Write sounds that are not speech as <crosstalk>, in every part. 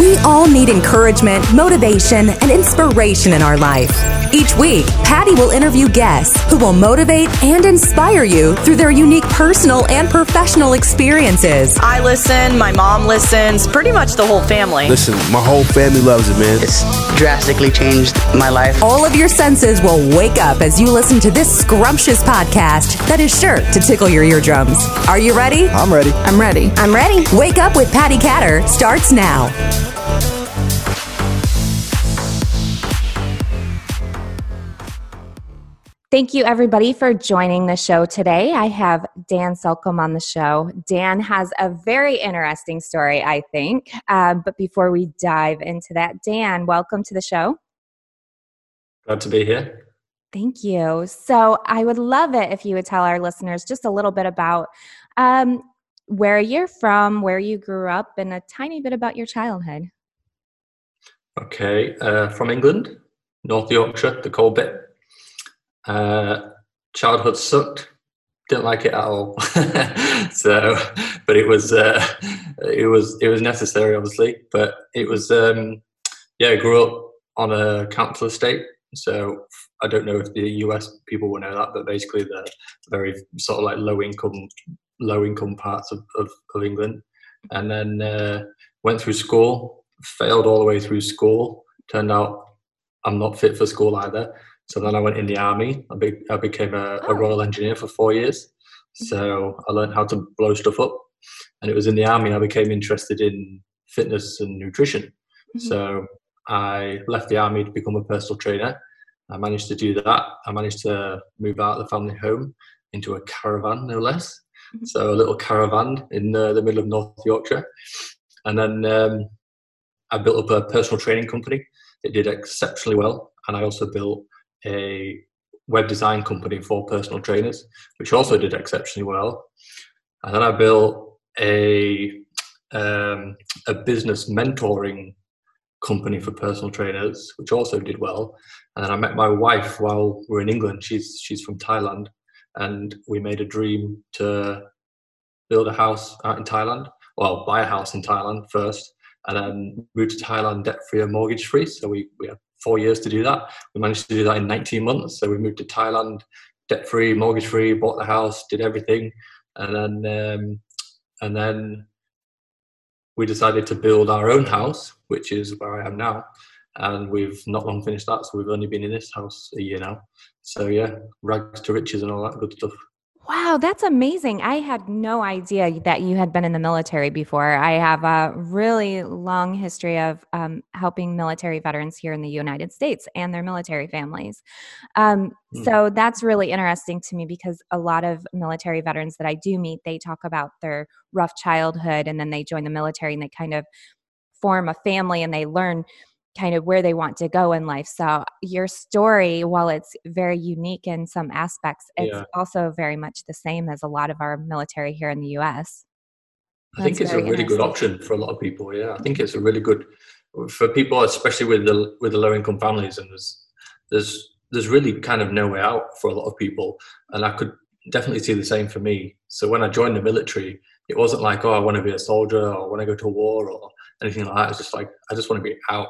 We all need encouragement, motivation, and inspiration in our life. Each week, Patty will interview guests who will motivate and inspire you through their unique personal and professional experiences. I listen, my mom listens, pretty much the whole family. Listen, my whole family loves it, man. It's drastically changed my life. All of your senses will wake up as you listen to this scrumptious podcast that is sure to tickle your eardrums. Are you ready? I'm ready. I'm ready. I'm ready. Wake up with Patty Catter starts now. Thank you, everybody, for joining the show today. I have Dan Selcom on the show. Dan has a very interesting story, I think. Uh, but before we dive into that, Dan, welcome to the show. Glad to be here. Thank you. So, I would love it if you would tell our listeners just a little bit about um, where you're from, where you grew up, and a tiny bit about your childhood. Okay, uh, from England, North Yorkshire, the cold bit. Uh, childhood sucked. Didn't like it at all. <laughs> so, but it was uh, it was it was necessary, obviously. But it was um, yeah. I grew up on a council estate, so I don't know if the US people will know that, but basically the very sort of like low income low income parts of, of, of England, and then uh, went through school, failed all the way through school. Turned out I'm not fit for school either. So then I went in the army. I, be, I became a, a, royal engineer for four years. So I learned how to blow stuff up. And it was in the army I became interested in fitness and nutrition. Mm-hmm. So I left the army to become a personal trainer. I managed to do that. I managed to move out of the family home into a caravan, no less. Mm-hmm. So a little caravan in the, the middle of North Yorkshire. And then um, I built up a personal training company. It did exceptionally well. And I also built a web design company for personal trainers, which also did exceptionally well. And then I built a um, a business mentoring company for personal trainers, which also did well. And then I met my wife while we are in England. She's she's from Thailand, and we made a dream to build a house out in Thailand. Well, buy a house in Thailand first, and then move to Thailand debt free and mortgage free. So we we have four years to do that. We managed to do that in 19 months. So we moved to Thailand, debt free, mortgage free, bought the house, did everything, and then um, and then we decided to build our own house, which is where I am now. And we've not long finished that, so we've only been in this house a year now. So yeah, rags to riches and all that good stuff. Wow, that's amazing. I had no idea that you had been in the military before. I have a really long history of um, helping military veterans here in the United States and their military families. Um, mm. So that's really interesting to me because a lot of military veterans that I do meet, they talk about their rough childhood and then they join the military and they kind of form a family and they learn kind of where they want to go in life. So your story, while it's very unique in some aspects, it's yeah. also very much the same as a lot of our military here in the US. I think it's a really good option for a lot of people. Yeah, I think it's a really good for people, especially with the with the low income families. And there's there's there's really kind of no way out for a lot of people. And I could definitely see the same for me. So when I joined the military, it wasn't like, oh, I want to be a soldier or I want to go to war or anything like that. It's just like I just want to be out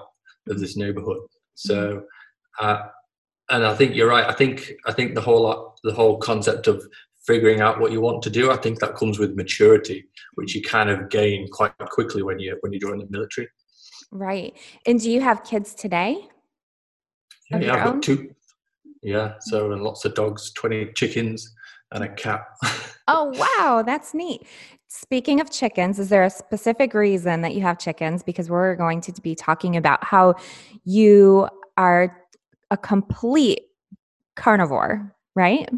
of this neighborhood. So, mm-hmm. uh, and I think you're right. I think I think the whole the whole concept of figuring out what you want to do, I think that comes with maturity, which you kind of gain quite quickly when you when you join the military. Right. And do you have kids today? Yeah, yeah I've got two. Yeah, so and lots of dogs, twenty chickens, and a cat. <laughs> oh wow, that's neat. Speaking of chickens, is there a specific reason that you have chickens? Because we're going to be talking about how you are a complete carnivore, right?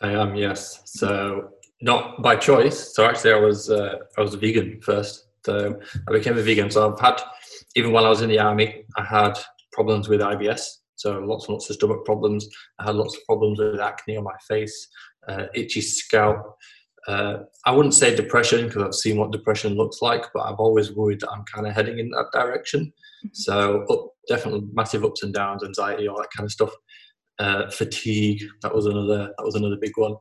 I am, yes. So not by choice. So actually, I was uh, I was a vegan first. So I became a vegan. So I've had even while I was in the army, I had problems with IBS. So lots and lots of stomach problems. I had lots of problems with acne on my face, uh, itchy scalp uh, I wouldn't say depression because I've seen what depression looks like, but I've always worried that I'm kind of heading in that direction. Mm-hmm. So up, definitely massive ups and downs, anxiety, all that kind of stuff. Uh, fatigue, that was another that was another big one.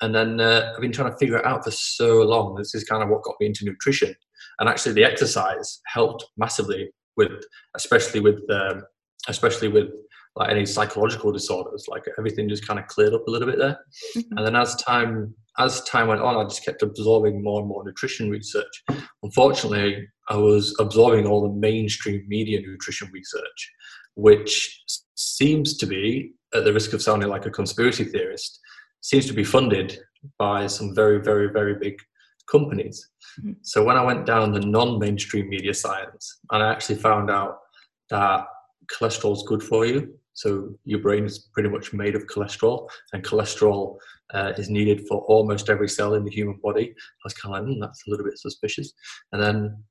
And then uh, I've been trying to figure it out for so long. This is kind of what got me into nutrition. and actually the exercise helped massively with, especially with, um, especially with like any psychological disorders. Like everything just kind of cleared up a little bit there. Mm-hmm. And then as time as time went on, I just kept absorbing more and more nutrition research. Unfortunately, I was absorbing all the mainstream media nutrition research, which seems to be, at the risk of sounding like a conspiracy theorist, seems to be funded by some very, very, very big companies. Mm-hmm. So when I went down the non-mainstream media science, and I actually found out that cholesterol is good for you. So your brain is pretty much made of cholesterol, and cholesterol uh, is needed for almost every cell in the human body. I was kind of like, mm, that's a little bit suspicious. And then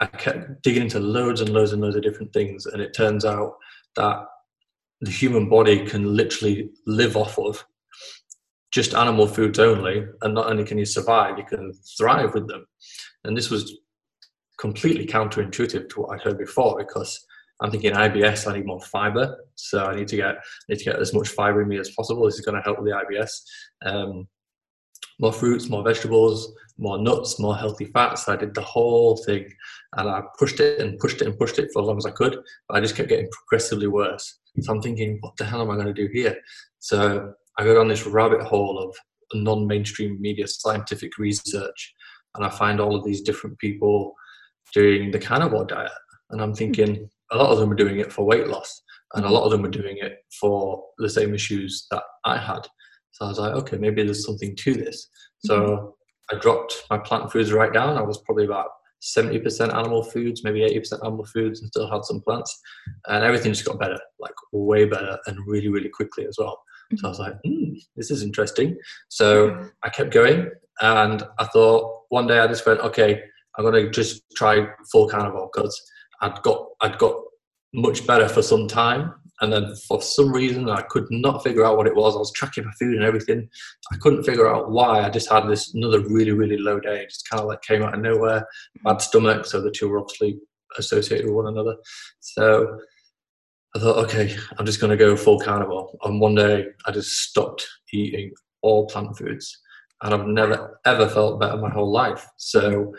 I kept digging into loads and loads and loads of different things, and it turns out that the human body can literally live off of just animal foods only, and not only can you survive, you can thrive with them. And this was completely counterintuitive to what I'd heard before because I'm thinking IBS, I need more fiber, so I need to get need to get as much fiber in me as possible. This is going to help with the IBS. Um, more fruits, more vegetables, more nuts, more healthy fats. I did the whole thing, and I pushed it and pushed it and pushed it for as long as I could. But I just kept getting progressively worse. So I'm thinking, what the hell am I going to do here? So I go down this rabbit hole of non-mainstream media scientific research, and I find all of these different people doing the carnivore diet, and I'm thinking a lot of them are doing it for weight loss, and a lot of them are doing it for the same issues that I had. So I was like, okay, maybe there's something to this. So mm-hmm. I dropped my plant foods right down. I was probably about 70% animal foods, maybe 80% animal foods, and still had some plants. And everything just got better, like way better, and really, really quickly as well. So I was like, mm, this is interesting. So I kept going, and I thought one day I just went, okay, I'm gonna just try full carnivore because I'd got I'd got much better for some time, and then for some reason I could not figure out what it was. I was tracking my food and everything. I couldn't figure out why. I just had this another really really low day. It just kind of like came out of nowhere. Bad stomach, so the two were obviously associated with one another. So I thought, okay, I'm just going to go full carnivore. And one day I just stopped eating all plant foods, and I've never ever felt better my whole life. So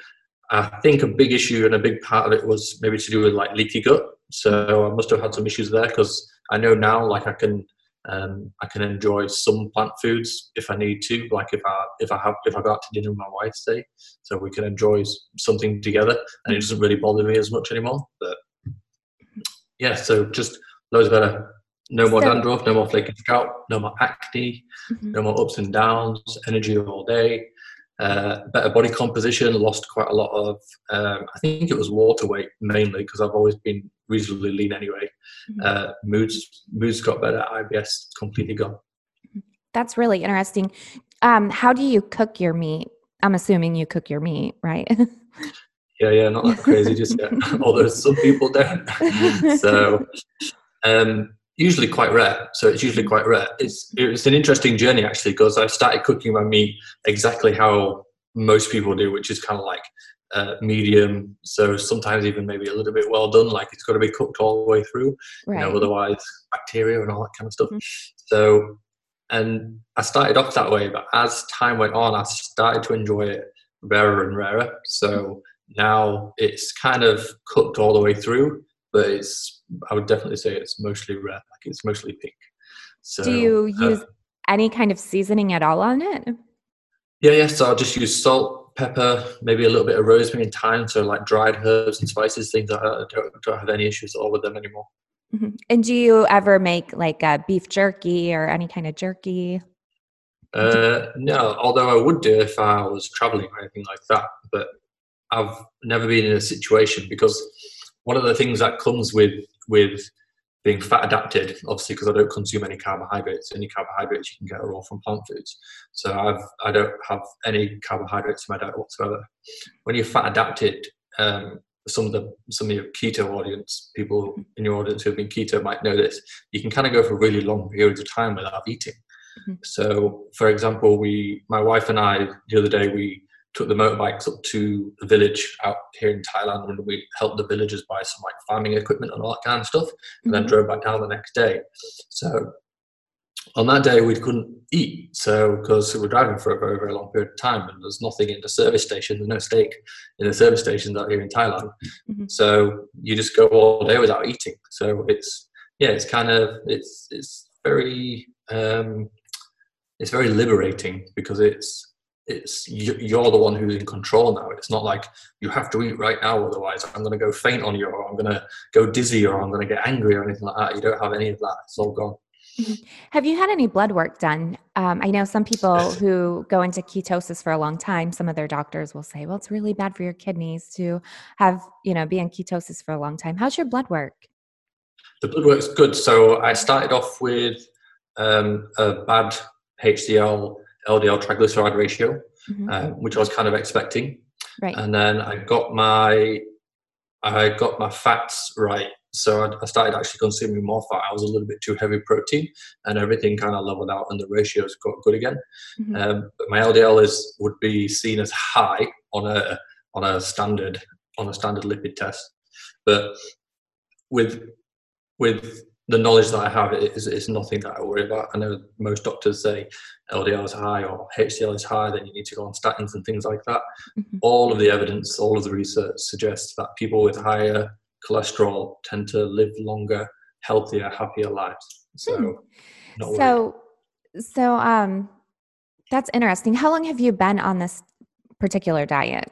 I think a big issue and a big part of it was maybe to do with like leaky gut. So I must have had some issues there because I know now like I can um, I can enjoy some plant foods if I need to. Like if I if I have if I go out to dinner with my wife, say, so we can enjoy something together, and it doesn't really bother me as much anymore. But yeah, so just loads better. No more so, dandruff, no more flaky scalp, no more acne, mm-hmm. no more ups and downs, energy all day uh, better body composition, lost quite a lot of, um, I think it was water weight mainly because I've always been reasonably lean anyway. Mm-hmm. Uh, moods, moods got better, IBS completely gone. That's really interesting. Um, how do you cook your meat? I'm assuming you cook your meat, right? <laughs> yeah, yeah, not that crazy just yet. <laughs> <laughs> Although some people don't. so, um, usually quite rare. So it's usually quite rare. It's it's an interesting journey actually because I started cooking my meat exactly how most people do, which is kind of like uh, medium. So sometimes even maybe a little bit well done. Like it's got to be cooked all the way through. Right. You know, otherwise bacteria and all that kind of stuff. Mm-hmm. So and I started off that way, but as time went on, I started to enjoy it rarer and rarer. So now it's kind of cooked all the way through but it's I would definitely say it's mostly red. Like it's mostly pink. So, do you uh, use any kind of seasoning at all on it? Yeah, yeah. So I'll just use salt, pepper, maybe a little bit of rosemary and thyme. So like dried herbs and spices, things like that. I don't, don't have any issues at all with them anymore. Mm-hmm. And do you ever make like a beef jerky or any kind of jerky? Uh, no, although I would do if I was traveling or anything like that. But I've never been in a situation because one of the things that comes with with being fat adapted, obviously, because I don't consume any carbohydrates. Any carbohydrates you can get are all from plant foods. So I've I don't have any carbohydrates in my diet whatsoever. When you're fat adapted, um, some of the some of your keto audience, people in your audience who have been keto might know this. You can kind of go for really long periods of time without eating. Mm-hmm. So, for example, we, my wife and I, the other day, we took the motorbikes up to the village out here in Thailand and we helped the villagers buy some like farming equipment and all that kind of stuff and mm-hmm. then drove back down the next day. So on that day we couldn't eat so because we were driving for a very very long period of time and there's nothing in the service station there's no steak in the service stations out here in thailand mm-hmm. so you just go all day without eating so it's yeah it's kind of it's it's very um it's very liberating because it's it's you're the one who's in control now it's not like you have to eat right now otherwise i'm going to go faint on you or i'm going to go dizzy or i'm going to get angry or anything like that you don't have any of that it's all gone Mm-hmm. Have you had any blood work done? Um, I know some people who go into ketosis for a long time. Some of their doctors will say, "Well, it's really bad for your kidneys to have you know be in ketosis for a long time." How's your blood work? The blood work's good. So I started off with um, a bad HDL LDL triglyceride ratio, mm-hmm. uh, which I was kind of expecting. Right. And then I got my I got my fats right so I, I, started actually consuming more fat. I was a little bit too heavy protein, and everything kind of leveled out, and the ratios got good again. Mm-hmm. Um, but my LDL is would be seen as high on a on a standard on a standard lipid test, but with with the knowledge that I have, is, it's nothing that I worry about. I know most doctors say LDL is high or HDL is high, then you need to go on statins and things like that. Mm-hmm. All of the evidence, all of the research suggests that people with higher cholesterol tend to live longer, healthier, happier lives. So, hmm. so, so, um, that's interesting. How long have you been on this particular diet?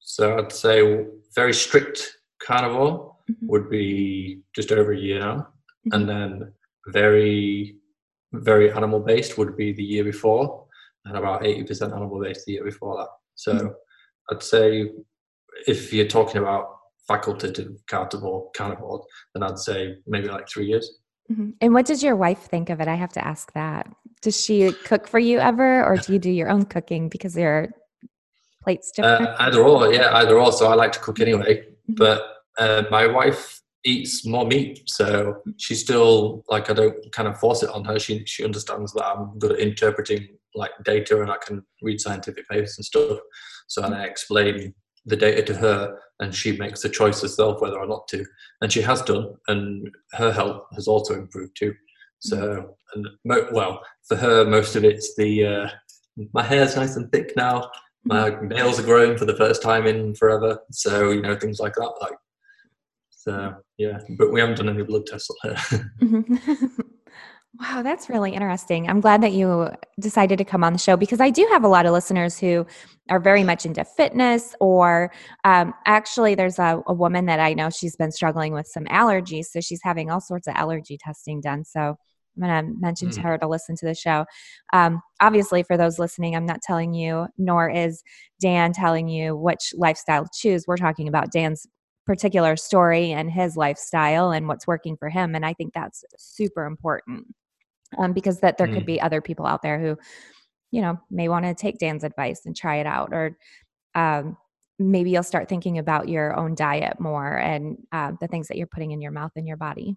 So I'd say very strict carnivore mm-hmm. would be just over a year now, mm-hmm. and then very, very animal based would be the year before, and about eighty percent animal based the year before that. So mm-hmm. I'd say if you're talking about facultative carnivore, carnivore, then I'd say maybe like three years. Mm-hmm. And what does your wife think of it? I have to ask that. Does she cook for you ever, or do you do your own cooking because your plates uh, different? Uh, either or, yeah, either or. So I like to cook anyway, mm-hmm. but uh, my wife eats more meat, so she still like I don't kind of force it on her. She she understands that I'm good at interpreting like data and I can read scientific papers and stuff. So mm-hmm. I explain the data to her and she makes the choice herself whether or not to and she has done and her health has also improved too so and mo- well for her most of it's the uh, my hair's nice and thick now my nails are growing for the first time in forever so you know things like that like so yeah but we haven't done any blood tests on her <laughs> <laughs> Wow, that's really interesting. I'm glad that you decided to come on the show because I do have a lot of listeners who are very much into fitness, or um, actually, there's a, a, woman that I know she's been struggling with some allergies. So she's having all sorts of allergy testing done. So I'm going to mention mm. to her to listen to the show. Um, obviously, for those listening, I'm not telling you, nor is Dan telling you which lifestyle to choose. We're talking about Dan's particular story and his lifestyle and what's working for him. And I think that's super important um, because that there mm. could be other people out there who you know may want to take dan's advice and try it out or um, maybe you'll start thinking about your own diet more and uh, the things that you're putting in your mouth and your body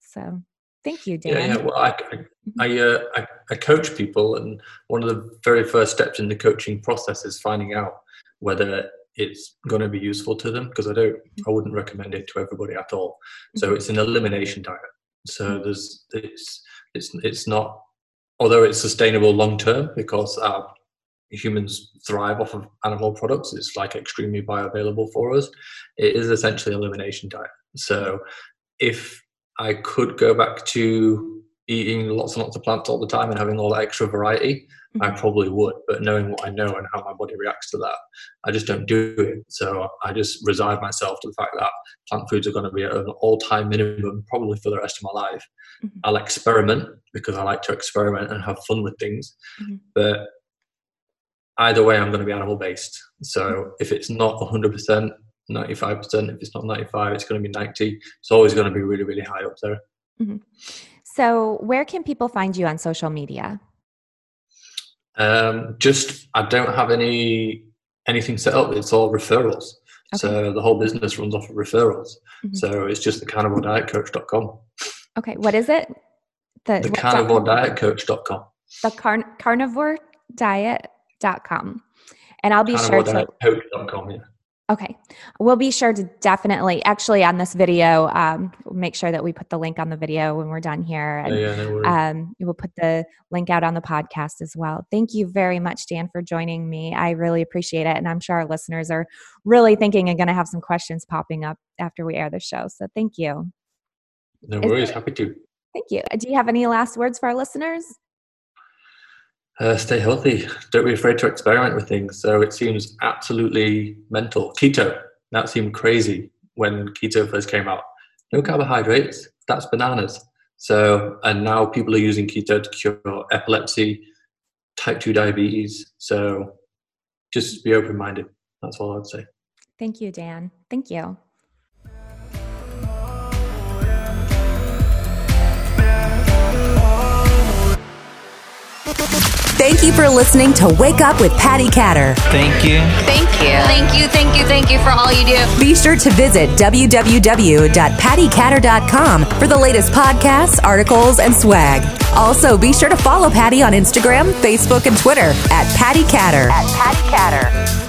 so thank you dan yeah, yeah. well I, I, mm-hmm. Uh, I, I coach people and one of the very first steps in the coaching process is finding out whether it's going to be useful to them because i don't i wouldn't recommend it to everybody at all so mm-hmm. it's an elimination diet so there's it's it's it's not, although it's sustainable long term because our humans thrive off of animal products. It's like extremely bioavailable for us. It is essentially elimination diet. So if I could go back to eating lots and lots of plants all the time and having all that extra variety, mm-hmm. I probably would. But knowing what I know and how my body reacts to that, I just don't do it. So I just resign myself to the fact that plant foods are going to be at an all time minimum probably for the rest of my life. Mm-hmm. I'll experiment because I like to experiment and have fun with things. Mm-hmm. But either way, I'm going to be animal based. So mm-hmm. if it's not 100%, 95%, if it's not 95, it's going to be 90. It's always going to be really, really high up there. So, where can people find you on social media? Um, just I don't have any anything set up. It's all referrals. Okay. So the whole business runs off of referrals. Mm-hmm. So it's just the carnivoredietcoach.com. Okay, what is it? The, the carnivoredietcoach.com. The car- carnivorediet.com. And I'll be sure to. Coach.com, yeah. Okay. We'll be sure to definitely, actually, on this video, um, make sure that we put the link on the video when we're done here. And yeah, no um, we'll put the link out on the podcast as well. Thank you very much, Dan, for joining me. I really appreciate it. And I'm sure our listeners are really thinking and going to have some questions popping up after we air the show. So thank you. no worries. there- Happy to. Thank you. Do you have any last words for our listeners? Uh, stay healthy. Don't be afraid to experiment with things. So it seems absolutely mental. Keto, that seemed crazy when keto first came out. No carbohydrates, that's bananas. So, and now people are using keto to cure epilepsy, type 2 diabetes. So just be open minded. That's all I'd say. Thank you, Dan. Thank you. You for listening to Wake Up with Patty Catter. Thank you. Thank you. Thank you, thank you, thank you for all you do. Be sure to visit www.pattycatter.com for the latest podcasts, articles, and swag. Also, be sure to follow Patty on Instagram, Facebook, and Twitter at Patty Catter. At Patty Catter.